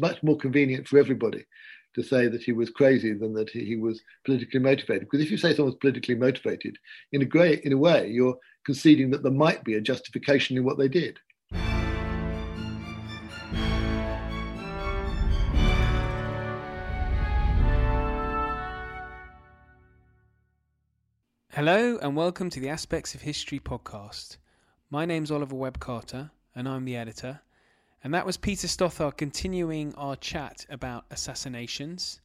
Much more convenient for everybody to say that he was crazy than that he was politically motivated. Because if you say someone's politically motivated, in a, in a way, you're conceding that there might be a justification in what they did. Hello, and welcome to the Aspects of History podcast. My name's Oliver Webb Carter, and I'm the editor. And that was Peter Stothard continuing our chat about assassinations.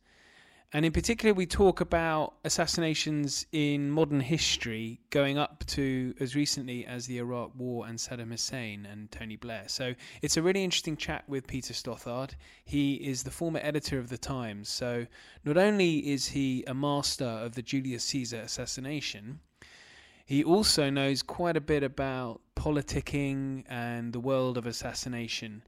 And in particular, we talk about assassinations in modern history going up to as recently as the Iraq War and Saddam Hussein and Tony Blair. So it's a really interesting chat with Peter Stothard. He is the former editor of The Times. So not only is he a master of the Julius Caesar assassination, he also knows quite a bit about politicking and the world of assassination.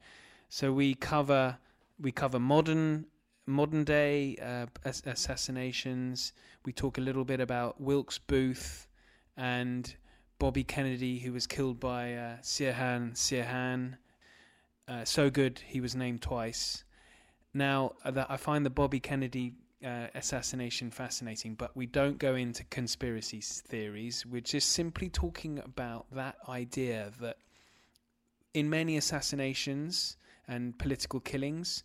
So we cover we cover modern modern day uh, assassinations. We talk a little bit about Wilkes Booth and Bobby Kennedy, who was killed by uh, Sirhan Sirhan. Uh, so good, he was named twice. Now, uh, I find the Bobby Kennedy uh, assassination fascinating, but we don't go into conspiracy theories. We're just simply talking about that idea that in many assassinations and political killings,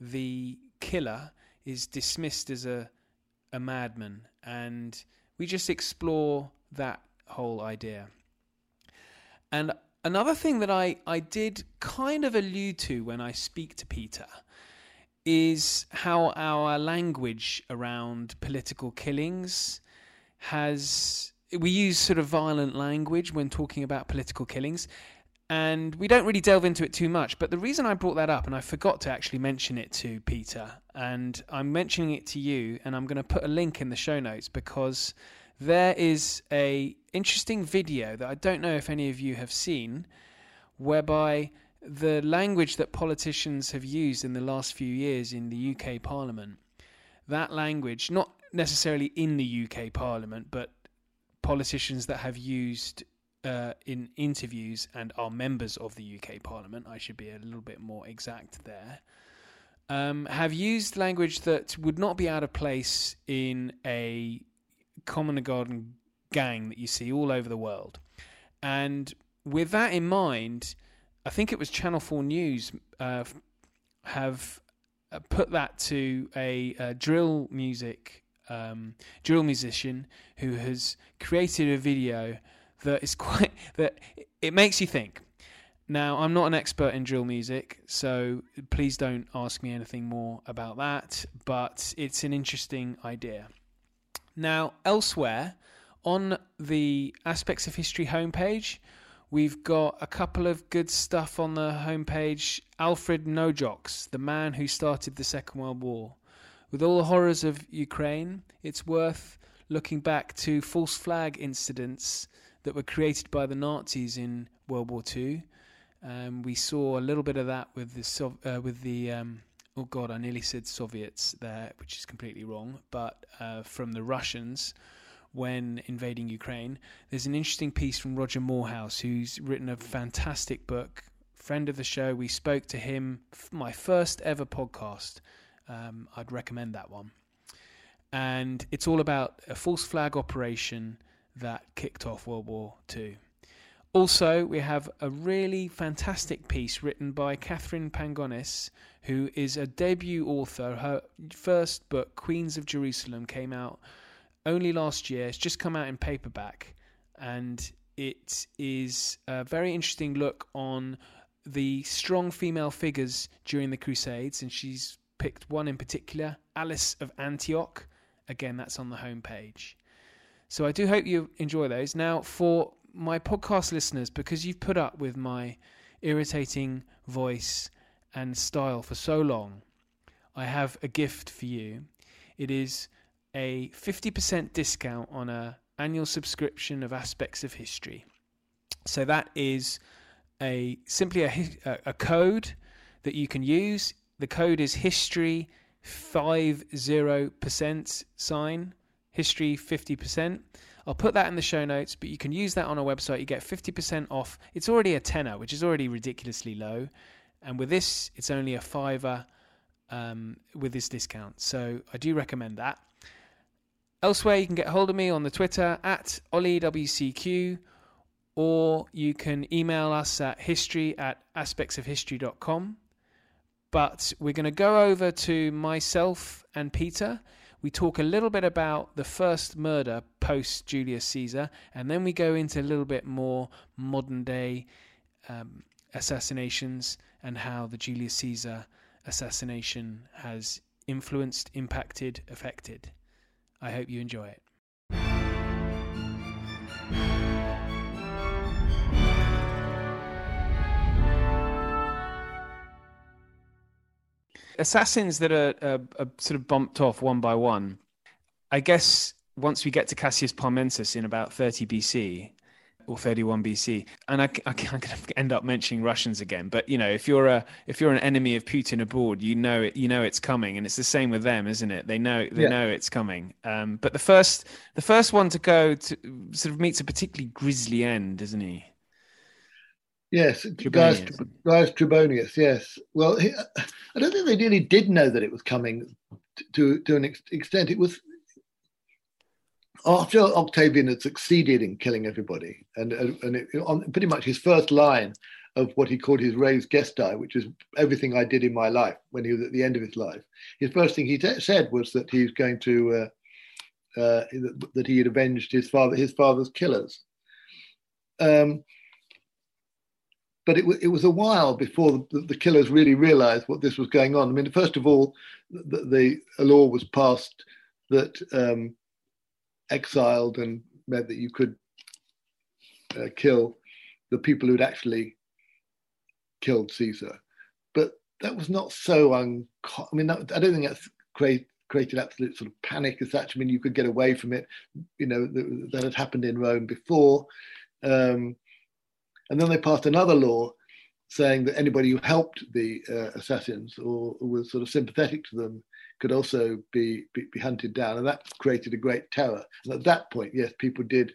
the killer is dismissed as a a madman, and we just explore that whole idea. And another thing that I, I did kind of allude to when I speak to Peter is how our language around political killings has we use sort of violent language when talking about political killings and we don't really delve into it too much but the reason I brought that up and I forgot to actually mention it to Peter and I'm mentioning it to you and I'm going to put a link in the show notes because there is a interesting video that I don't know if any of you have seen whereby the language that politicians have used in the last few years in the UK Parliament, that language, not necessarily in the UK Parliament, but politicians that have used uh, in interviews and are members of the UK Parliament, I should be a little bit more exact there, um, have used language that would not be out of place in a common garden gang that you see all over the world. And with that in mind, I think it was Channel Four News uh, have uh, put that to a, a drill music um, drill musician who has created a video that is quite that it makes you think. Now, I'm not an expert in drill music, so please don't ask me anything more about that, but it's an interesting idea. Now, elsewhere on the Aspects of History homepage, We've got a couple of good stuff on the homepage. Alfred Naujocks, the man who started the Second World War. With all the horrors of Ukraine, it's worth looking back to false flag incidents that were created by the Nazis in World War II. Um, we saw a little bit of that with the uh, with the um, oh god, I nearly said Soviets there, which is completely wrong, but uh, from the Russians when invading Ukraine. There's an interesting piece from Roger Moorhouse, who's written a fantastic book. Friend of the show, we spoke to him, my first ever podcast. Um, I'd recommend that one. And it's all about a false flag operation that kicked off World War II. Also, we have a really fantastic piece written by Katherine Pangonis, who is a debut author. Her first book, Queens of Jerusalem, came out only last year. It's just come out in paperback, and it is a very interesting look on the strong female figures during the Crusades, and she's picked one in particular, Alice of Antioch. Again, that's on the homepage. So I do hope you enjoy those. Now, for my podcast listeners, because you've put up with my irritating voice and style for so long, I have a gift for you. It is a 50% discount on a annual subscription of aspects of history. So that is a simply a, a code that you can use. The code is history 50% sign, history 50%. I'll put that in the show notes, but you can use that on our website. You get 50% off. It's already a tenner, which is already ridiculously low. And with this, it's only a fiver um, with this discount. So I do recommend that. Elsewhere, you can get hold of me on the Twitter at OllieWCQ, or you can email us at history at aspectsofhistory.com. But we're going to go over to myself and Peter. We talk a little bit about the first murder post Julius Caesar, and then we go into a little bit more modern day um, assassinations and how the Julius Caesar assassination has influenced, impacted, affected. I hope you enjoy it. Assassins that are, are, are, sort of bumped off one by one. I guess once we get to Cassius Parmensis in about 30 BC, or 31 BC. And I, I, am going to end up mentioning Russians again. But you know, if you're a if you're an enemy of Putin abroad, you know it, you know it's coming, and it's the same with them, isn't it? They know they yeah. know it's coming. Um, but the first the first one to go to sort of meets a particularly grisly end, isn't he? Yes, Gaius, Gaius Trebonius. Yes. Well, he, I don't think they really did know that it was coming to to an extent. It was after Octavian had succeeded in killing everybody, and and it, on pretty much his first line of what he called his res gestae, which is everything I did in my life when he was at the end of his life. His first thing he t- said was that he was going to uh, uh, that he had avenged his father his father's killers. Um, but it, w- it was a while before the, the, killers really realized what this was going on. I mean, first of all, the, the a law was passed that um, exiled and meant that you could uh, kill the people who'd actually killed Caesar. But that was not so. I mean, that, I don't think that's create, created absolute sort of panic as such. I mean, you could get away from it. You know, that, that had happened in Rome before. Um, and then they passed another law saying that anybody who helped the uh, assassins or, or was sort of sympathetic to them could also be, be, be, hunted down. And that created a great terror. And at that point, yes, people did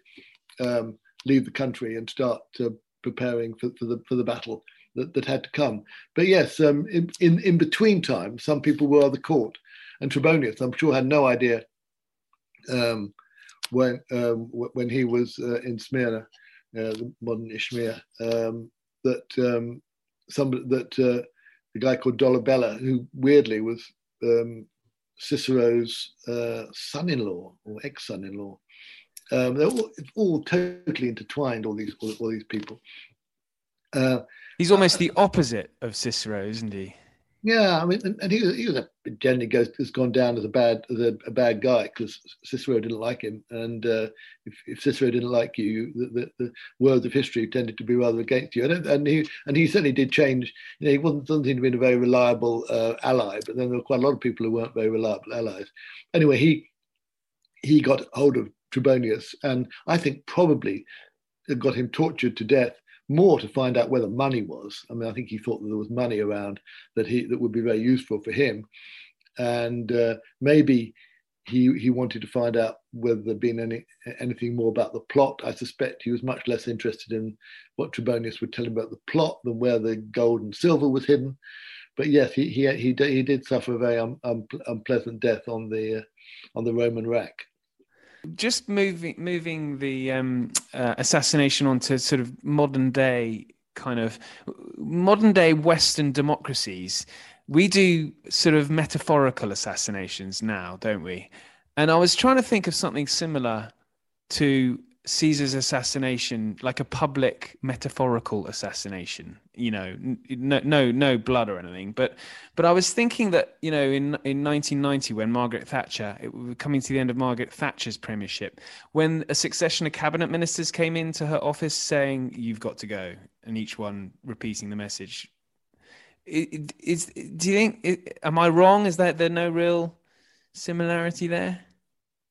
um, leave the country and start uh, preparing for, for, the, for the battle that, that had to come. But yes, um, in, in, in between time, some people were the court. And Trebonius, I'm sure, had no idea um, when, um, when he was uh, in Smyrna, uh, the modern Izmir, um, that um, that uh, the guy called Dolabella, who weirdly was um, Cicero's uh, son-in-law or ex-son-in-law. Um, they're all, all, totally intertwined. All these, all, all these people. Uh, He's almost the opposite of Cicero, isn't he? Yeah, I mean, and, he, he was a, generally goes has gone down as a bad as a, a bad guy because Cicero didn't like him, and uh, if, if, Cicero didn't like you, the, the, the, words of history tended to be rather against you. And, and he and he certainly did change. You know, he wasn't doesn't seem to be a very reliable uh, ally, but then there were quite a lot of people who weren't very reliable allies. Anyway, he he got hold of Trebonius, and I think probably got him tortured to death more to find out where the money was. I mean, I think he thought that there was money around that he that would be very useful for him, and uh, maybe he he wanted to find out whether there'd been any anything more about the plot. I suspect he was much less interested in what Trebonius would tell him about the plot than where the gold and silver was hidden. But yes, he he he, he did suffer a very un, un, unpleasant death on the uh, on the Roman rack. Just moving moving the um, uh, assassination onto sort of modern day kind of modern day Western democracies. We do sort of metaphorical assassinations now, don't we? And I was trying to think of something similar to Caesar's assassination like a public metaphorical assassination you know no no no blood or anything. But but I was thinking that you know in in 1990 when Margaret Thatcher it coming to the end of Margaret Thatcher's premiership when a succession of cabinet ministers came into her office saying you've got to go and each one repeating the message. Is do you think am I wrong? Is that there no real similarity there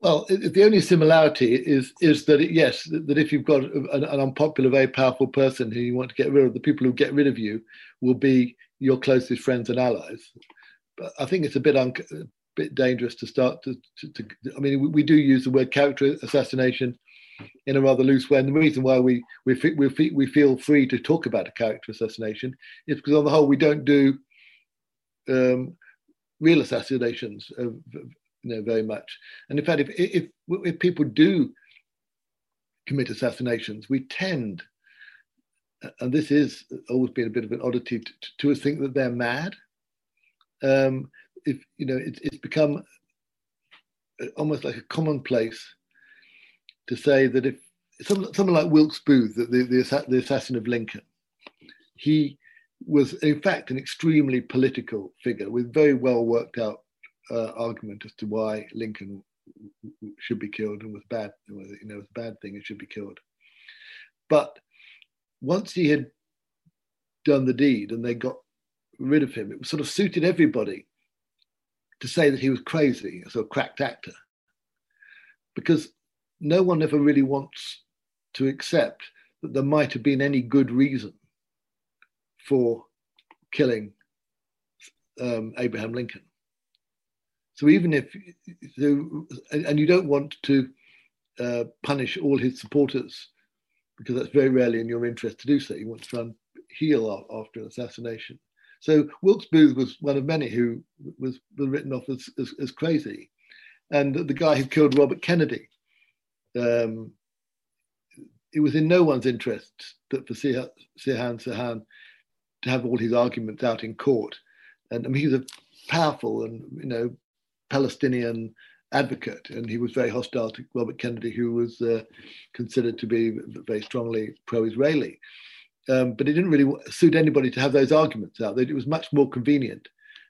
well, the only similarity is is that it, yes, that if you've got an, an, unpopular, very powerful person who you want to get rid of, the people who get rid of you will be your closest friends and allies. But I think it's a bit un, a bit dangerous to start to, to, to I mean, we, we, do use the word character assassination in a rather loose way, and the reason why we we we we feel free to talk about a character assassination is because on the whole we don't do um, real assassinations, uh, you know, very much. And in fact, if, if if people do commit assassinations, we tend, and this is always been a bit of an oddity, to, to think that they're mad. Um, if you know, it, it's become almost like a commonplace to say that if someone, someone like Wilkes Booth, the, the, the assassin of Lincoln, he was in fact an extremely political figure with very well worked out uh, argument as to why Lincoln should be killed and was bad, you know, it was a bad thing, it should be killed. But once he had done the deed and they got rid of him, it sort of suited everybody to say that he was crazy, a sort of cracked actor, because no one ever really wants to accept that there might have been any good reason for killing um, Abraham Lincoln. So even if, so, and you don't want to uh, punish all his supporters because that's very rarely in your interest to do so. You want to try and heal after an assassination. So Wilkes Booth was one of many who was, written off as, as, as crazy. And the guy who killed Robert Kennedy, um, it was in no one's interest that for Sirhan Sirhan to have all his arguments out in court. And I mean, he was a powerful and you know Palestinian advocate, and he was very hostile to Robert Kennedy, who was uh, considered to be very strongly pro-Israeli. Um, but it didn't really suit anybody to have those arguments out. It was much more convenient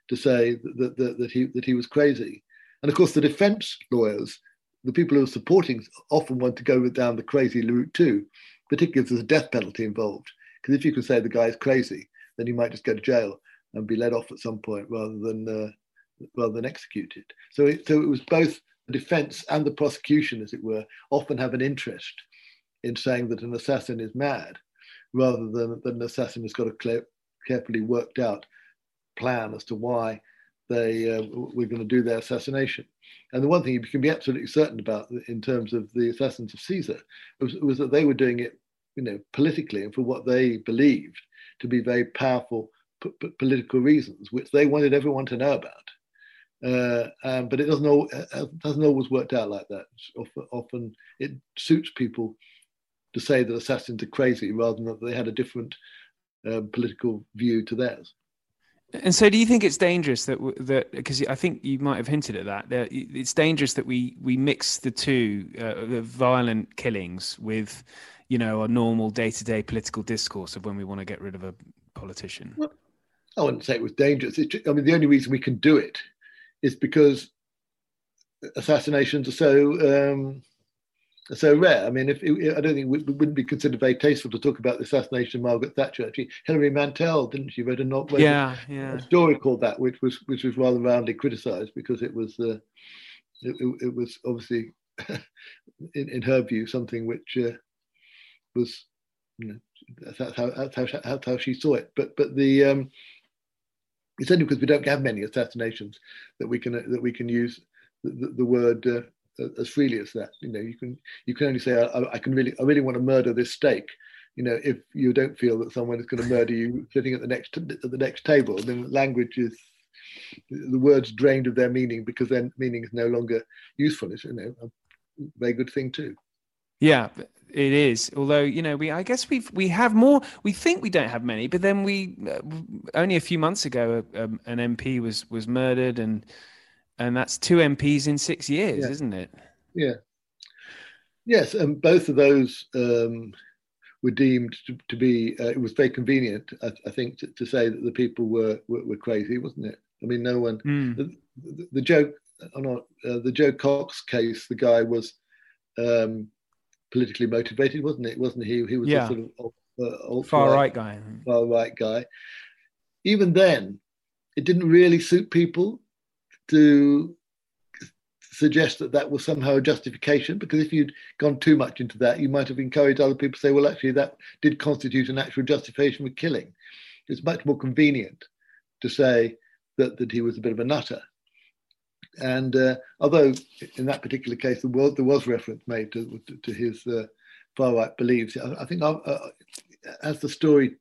to say that, that, that he that he was crazy. And of course, the defense lawyers, the people who are supporting, often want to go down the crazy route too, particularly if there's a death penalty involved. Because if you can say the guy is crazy, then he might just go to jail and be let off at some point rather than uh, rather than executed. So it, so it was both the defense and the prosecution, as it were, often have an interest in saying that an assassin is mad, rather than that an assassin has got a clear, carefully worked out plan as to why they uh, were going to do their assassination. And the one thing you can be absolutely certain about in terms of the assassins of Caesar was, was that they were doing it, you know, politically and for what they believed to be very powerful p- p- political reasons, which they wanted everyone to know about. Uh, um, but it doesn't, uh, uh, doesn't always work out like that. Often, often, it suits people to say that assassins are crazy rather than that they had a different um, political view to theirs. And so, do you think it's dangerous that that because I think you might have hinted at that that it's dangerous that we we mix the two uh, the violent killings with you know, a normal day to day political discourse of when we want to get rid of a politician? Well, I wouldn't say it was dangerous. It, I mean, the only reason we can do it is because assassinations are so um, are so rare. I mean, if I don't think it wouldn't be considered very tasteful to talk about the assassination of Margaret Thatcher. Actually, Hilary Mantel, didn't she, wrote a novel, yeah, yeah. a story called that, which was which was rather roundly criticised because it was uh, it, it, was obviously, in, in her view, something which uh, was you know that's how that's how, that's how she saw it. But but the um, it's only because we don't have many assassinations that we can that we can use the, the, word uh, as freely as that. You know, you can you can only say I, I, can really I really want to murder this steak. You know, if you don't feel that someone is going to murder you sitting at the next at the next table, then language is the words drained of their meaning because their meaning is no longer useful. It's you know a very good thing too. Yeah, it is. Although you know, we I guess we've we have more. We think we don't have many, but then we uh, only a few months ago um, an MP was was murdered, and and that's two MPs in six years, yeah. isn't it? Yeah. Yes, and both of those um, were deemed to, to be. Uh, it was very convenient, I, I think, to, to, say that the people were, were, were crazy, wasn't it? I mean, no one. Mm. The, the, the, Jo, not uh, the Jo Cox case. The guy was. Um, politically motivated, wasn't it? Wasn't he? He was yeah. a sort of uh, far right guy. Far right guy. Even then, it didn't really suit people to suggest that that was somehow a justification because if you'd gone too much into that, you might have encouraged other people to say, well, actually, that did constitute an actual justification for killing. It's much more convenient to say that, that he was a bit of a nutter and uh, although in that particular case there was, there was reference made to, to his uh, far right beliefs, I, I think uh, uh, as the story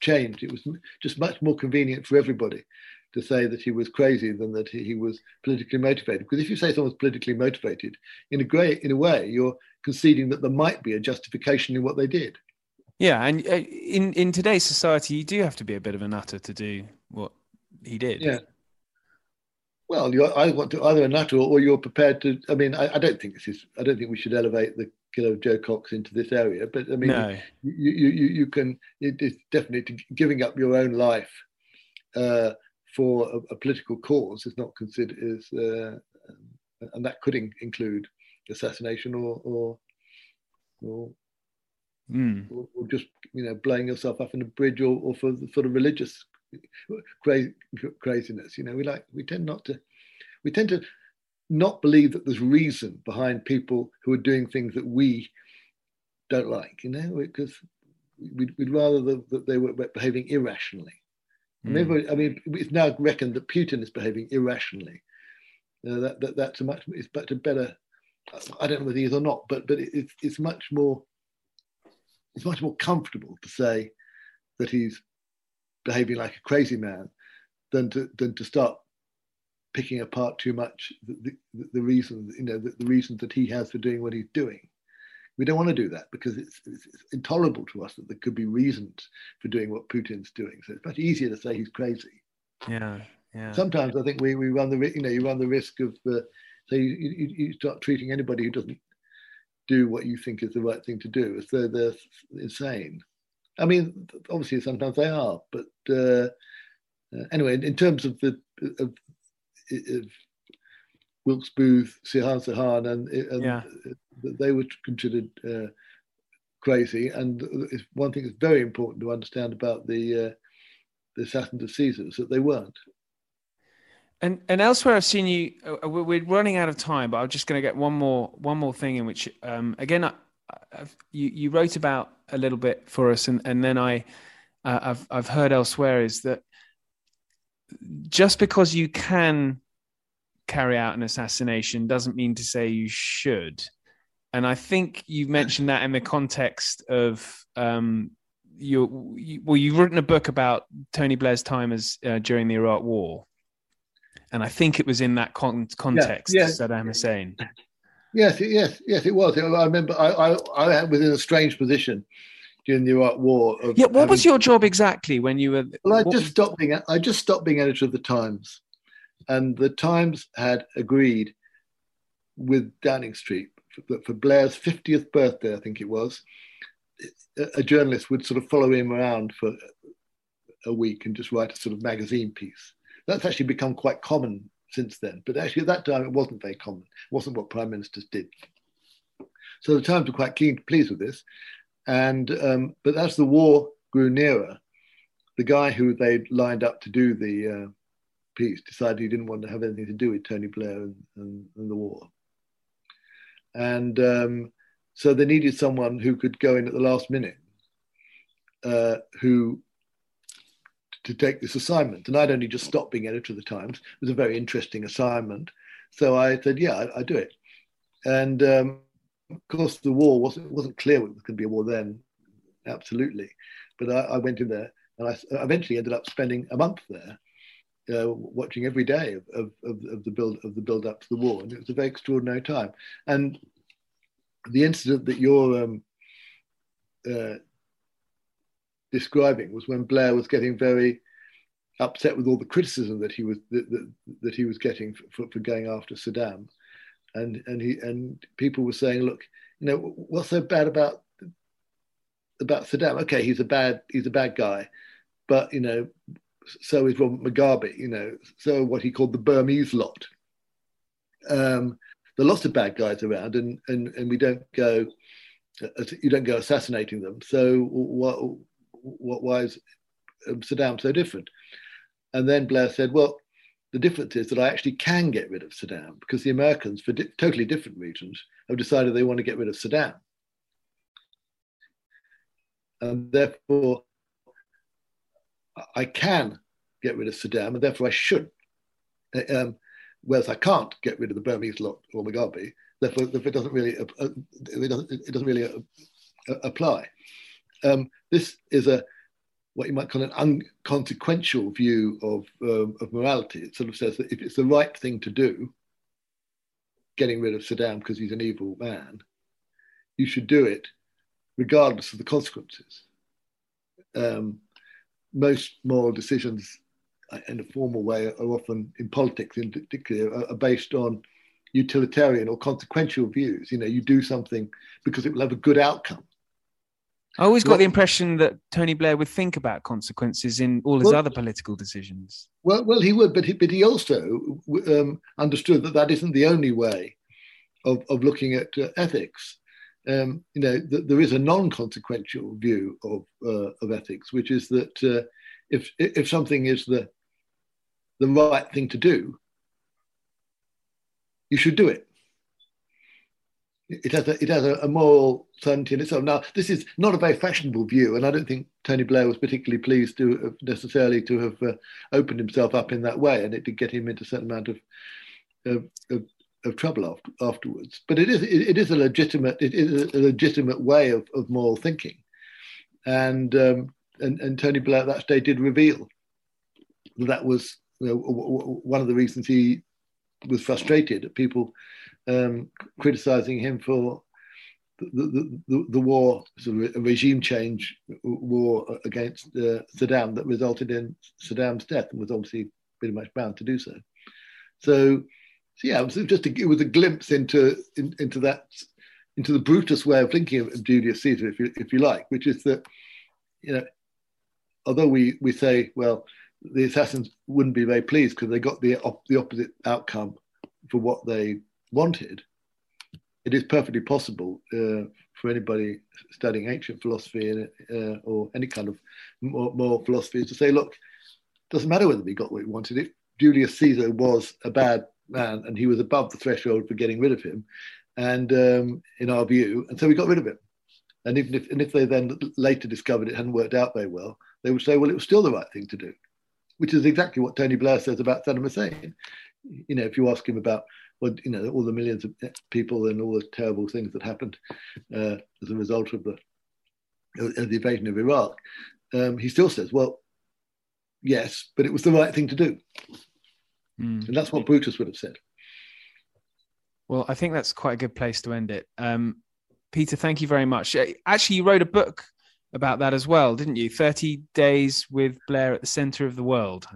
changed, it was just much more convenient for everybody to say that he was crazy than that he, he was politically motivated. Because if you say someone's politically motivated, in a great, in a way, you're conceding that there might be a justification in what they did. Yeah, and uh, in in today's society, you do have to be a bit of a nutter to do what he did. Yeah. Well, you I want to either a nutter or you're prepared to. I mean, I, I, don't think this is. I don't think we should elevate the killer of Jo Cox into this area. But I mean, no. you, you, you you can. It is definitely giving up your own life uh, for a, a, political cause is not considered is, uh, and that could in, include assassination or or or, mm. or, or, just you know blowing yourself up in a bridge or, or for the sort of religious cra- craziness. You know, we like we tend not to we tend to not believe that there's reason behind people who are doing things that we don't like. You know, because we'd, we'd rather that they were behaving irrationally. Mm. I mean, it's now reckoned that Putin is behaving irrationally. Uh, that, that that's a much it's much a better. I don't know whether he is or not, but but it, it's it's much more. It's much more comfortable to say that he's behaving like a crazy man than to than to start picking apart too much the, the, the reasons you know the, the reasons that he has for doing what he's doing we don't want to do that because it's, it's, it's, intolerable to us that there could be reasons for doing what Putin's doing. So it's much easier to say he's crazy. Yeah, yeah. Sometimes I think we, we run the you know you run the risk of uh, so you, you, you start treating anybody who doesn't do what you think is the right thing to do as though they're insane. I mean, obviously sometimes they are, but uh, uh, anyway, in, terms of the of, of Wilkes Booth, Sirhan Sirhan, and, and yeah. they were considered uh, crazy. And one thing that's very important to understand about the uh, the assassins of Caesar is that they weren't. And and elsewhere, I've seen you. Uh, we're running out of time, but I'm just going to get one more one more thing in which, um, again, you you wrote about a little bit for us, and and then I uh, I've I've heard elsewhere is that just because you can carry out an assassination doesn't mean to say you should. And I think you've mentioned that in the context of um, you, you, well, you've written a book about Tony Blair's time as uh, during the Iraq War, and I think it was in that con- context yeah, yeah. Saddam Hussein. Yes, yes, yes, it was. I remember I, I, I was in a strange position during the Iraq War. yeah, what having, was your job exactly when you were? Well, I just was... stopped being I just stopped being editor of the Times, and the Times had agreed with Downing Street that for Blair's 50th birthday, I think it was, a journalist would sort of follow him around for a week and just write a sort of magazine piece. That's actually become quite common since then, but actually at that time it wasn't very common. It wasn't what prime ministers did. So the Times were quite keen, pleased with this, and um, but as the war grew nearer, the guy who they'd lined up to do the uh, piece decided he didn't want to have anything to do with Tony Blair and, and, and the war. And um, so they needed someone who could go in at the last minute, uh, who to take this assignment. And I'd only just stopped being editor of the Times. It was a very interesting assignment. So I said, yeah, I, do it. And um, of course, the war wasn't, wasn't clear it was going to be a war then, absolutely. But I, I went in there and I eventually ended up spending a month there uh, watching every day of, of, of, the build of the build up to the war, and it was a very extraordinary time. And the incident that you're um, uh, describing was when Blair was getting very upset with all the criticism that he was that, that, that he was getting for, for, going after Saddam, and and he and people were saying, look, you know, what's so bad about about Saddam? Okay, he's a bad he's a bad guy, but you know, so is Robert Mugabe, you know, so what he called the Burmese lot. Um, there are lots of bad guys around, and, and, and we don't go, you don't go assassinating them. So what, what, why is Saddam so different? And then Blair said, well, the difference is that I actually can get rid of Saddam because the Americans, for di- totally different reasons, have decided they want to get rid of Saddam. And therefore, I can get rid of Saddam, and therefore I should. Uh, um, whereas I can't get rid of the Burmese lot or Mugabe, therefore, therefore it doesn't really uh, uh, it doesn't, it doesn't really apply. Um, this is a what you might call an unconsequential view of, um, of morality. It sort of says that if it's the right thing to do, getting rid of Saddam because he's an evil man, you should do it regardless of the consequences. Um, most moral decisions uh, in a formal way are often in politics in particular are based on utilitarian or consequential views you know you do something because it will have a good outcome I always got well, the impression that Tony Blair would think about consequences in all his well, other political decisions. Well, well, he would, but he, but he also um, understood that that isn't the only way of, of looking at uh, ethics. Um, you know, th- there is a non-consequential view of uh, of ethics, which is that uh, if if something is the the right thing to do, you should do it it has a, it has a, a, moral certainty in itself. Now, this is not a very fashionable view, and I don't think Tony Blair was particularly pleased to have necessarily to have uh, opened himself up in that way, and it did get him into a certain amount of of, of, of trouble after, afterwards. But it is it, it is a legitimate it is a legitimate way of, of moral thinking, and um, and and Tony Blair at that stage did reveal that that was you know, one of the reasons he was frustrated at people um, criticizing him for the, the, the, war, sort of regime change war against uh, Saddam that resulted in Saddam's death and was obviously pretty much bound to do so. So, so yeah, it was just a, it was a glimpse into in, into that into the Brutus way of thinking of Julius Caesar, if you if you like, which is that you know, although we we say well the assassins wouldn't be very pleased because they got the op- the opposite outcome for what they wanted, it is perfectly possible uh, for anybody studying ancient philosophy uh, or any kind of moral philosophy to say, look, doesn't matter whether we got what we wanted. If Julius Caesar was a bad man and he was above the threshold for getting rid of him, and um, in our view, and so we got rid of him. And even if and if they then later discovered it hadn't worked out very well, they would say, well, it was still the right thing to do, which is exactly what Tony Blair says about Saddam Hussein. You know, if you ask him about well, you know, all the millions of people and all the terrible things that happened uh, as a result of the of the invasion of Iraq, um, he still says, well, yes, but it was the right thing to do, mm. and that's what Brutus would have said. Well, I think that's quite a good place to end it. Um, Peter, thank you very much. Uh, actually, you wrote a book about that as well, didn't you? 30 Days with Blair at the Center of the World.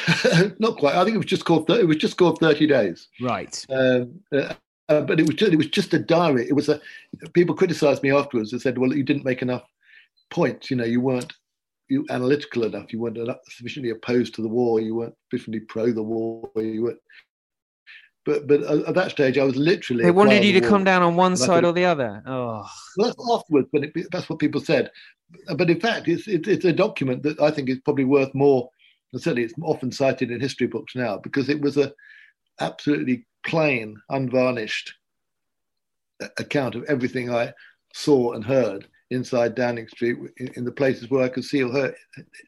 not quite. I think it was just called. It was just called Thirty Days. Right. Um, uh, uh, but it was just, it was just a diary. It was a. People criticised me afterwards and said, "Well, you didn't make enough points. You know, you weren't you analytical enough. You weren't sufficiently opposed to the war. You weren't sufficiently pro the war. You were." But but at that stage, I was literally. They wanted you to come down on one side or the other. Oh. Well, that's afterwards, but it, that's what people said. But in fact, it's, it's it's a document that I think is probably worth more and certainly it's often cited in history books now because it was a absolutely plain, unvarnished account of everything I saw and heard inside Downing Street in, in the places where I could see or hear,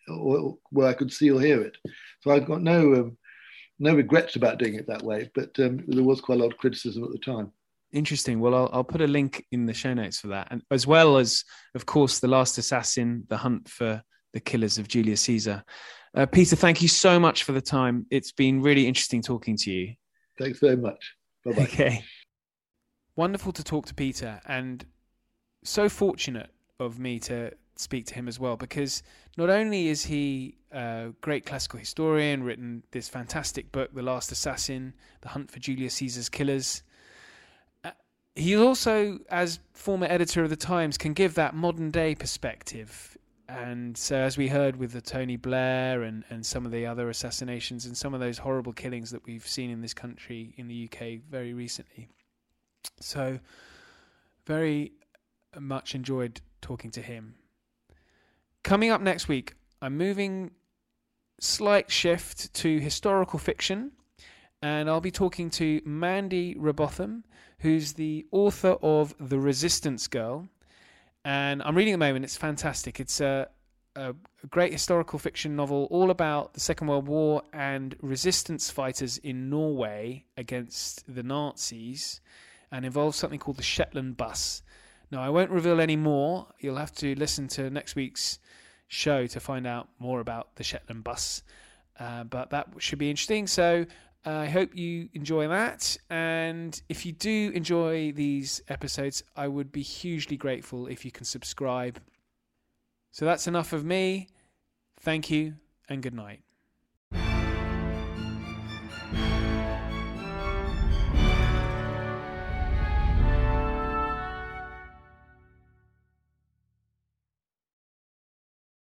or where I could see or hear it. So I've got no um, no regrets about doing it that way, but um, there was quite a lot of criticism at the time. Interesting. Well, I'll, I'll, put a link in the show notes for that, and as well as, of course, the Last Assassin, the hunt for the killers of Julius Caesar. Uh, Peter, thank you so much for the time. It's been really interesting talking to you. Thanks very much. Bye bye. Okay. Wonderful to talk to Peter, and so fortunate of me to speak to him as well because not only is he a great classical historian, written this fantastic book, The Last Assassin The Hunt for Julius Caesar's Killers. Uh, he also, as former editor of the Times, can give that modern day perspective and so as we heard with the Tony Blair and, and some of the other assassinations and some of those horrible killings that we've seen in this country in the UK very recently. So very much enjoyed talking to him. Coming up next week, I'm moving slight shift to historical fiction and I'll be talking to Mandy Robotham, who's the author of The Resistance Girl and I'm reading at the moment. It's fantastic. It's a, a, great historical fiction novel all about the Second World War and resistance fighters in Norway against the Nazis, and involves something called the Shetland Bus. Now, I won't reveal any more. You'll have to listen to next week's show to find out more about the Shetland bus. Uh, but that should be interesting. So I hope you enjoy that. And if you do enjoy these episodes, I would be hugely grateful if you can subscribe. So that's enough of me. Thank you and good night.